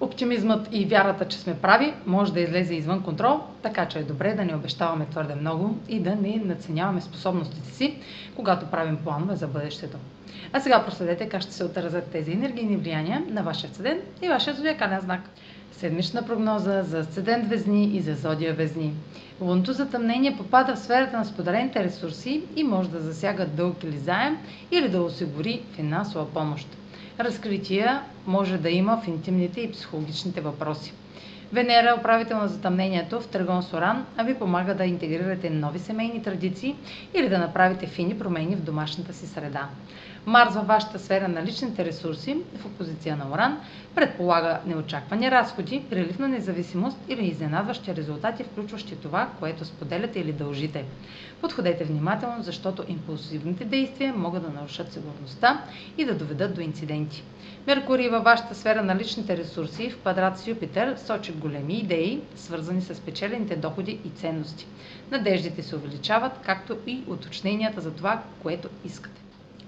Оптимизмът и вярата, че сме прави, може да излезе извън контрол, така че е добре да не обещаваме твърде много и да не наценяваме способностите си, когато правим планове за бъдещето. А сега проследете как ще се отразят тези енергийни влияния на вашия седент и вашия зодиакален знак. Седмична прогноза за седент Везни и за Зодия Везни. Лунното затъмнение попада в сферата на споделените ресурси и може да засяга дълг или заем или да осигури финансова помощ. Разкрития може да има в интимните и психологичните въпроси. Венера, управител на затъмнението в Тръгон Соран, ви помага да интегрирате нови семейни традиции или да направите фини промени в домашната си среда. Марс във вашата сфера на личните ресурси, в опозиция на Оран, предполага неочаквани разходи, прилив на независимост или изненадващи резултати, включващи това, което споделяте или дължите. Подходете внимателно, защото импулсивните действия могат да нарушат сигурността и да доведат до инциденти. Меркурий във вашата сфера на личните ресурси в квадрат с Юпитер сочи големи идеи, свързани с печелените доходи и ценности. Надеждите се увеличават, както и уточненията за това, което искате.